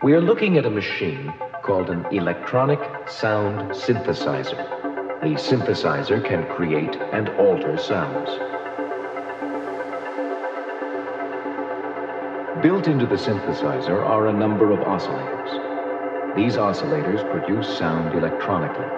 We are looking at a machine called an electronic sound synthesizer. The synthesizer can create and alter sounds. Built into the synthesizer are a number of oscillators. These oscillators produce sound electronically.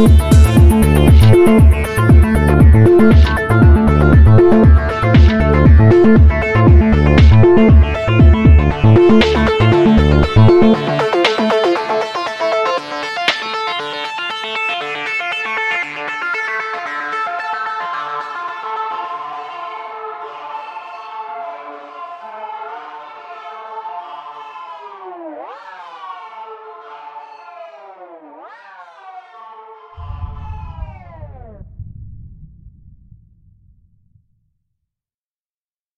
Thank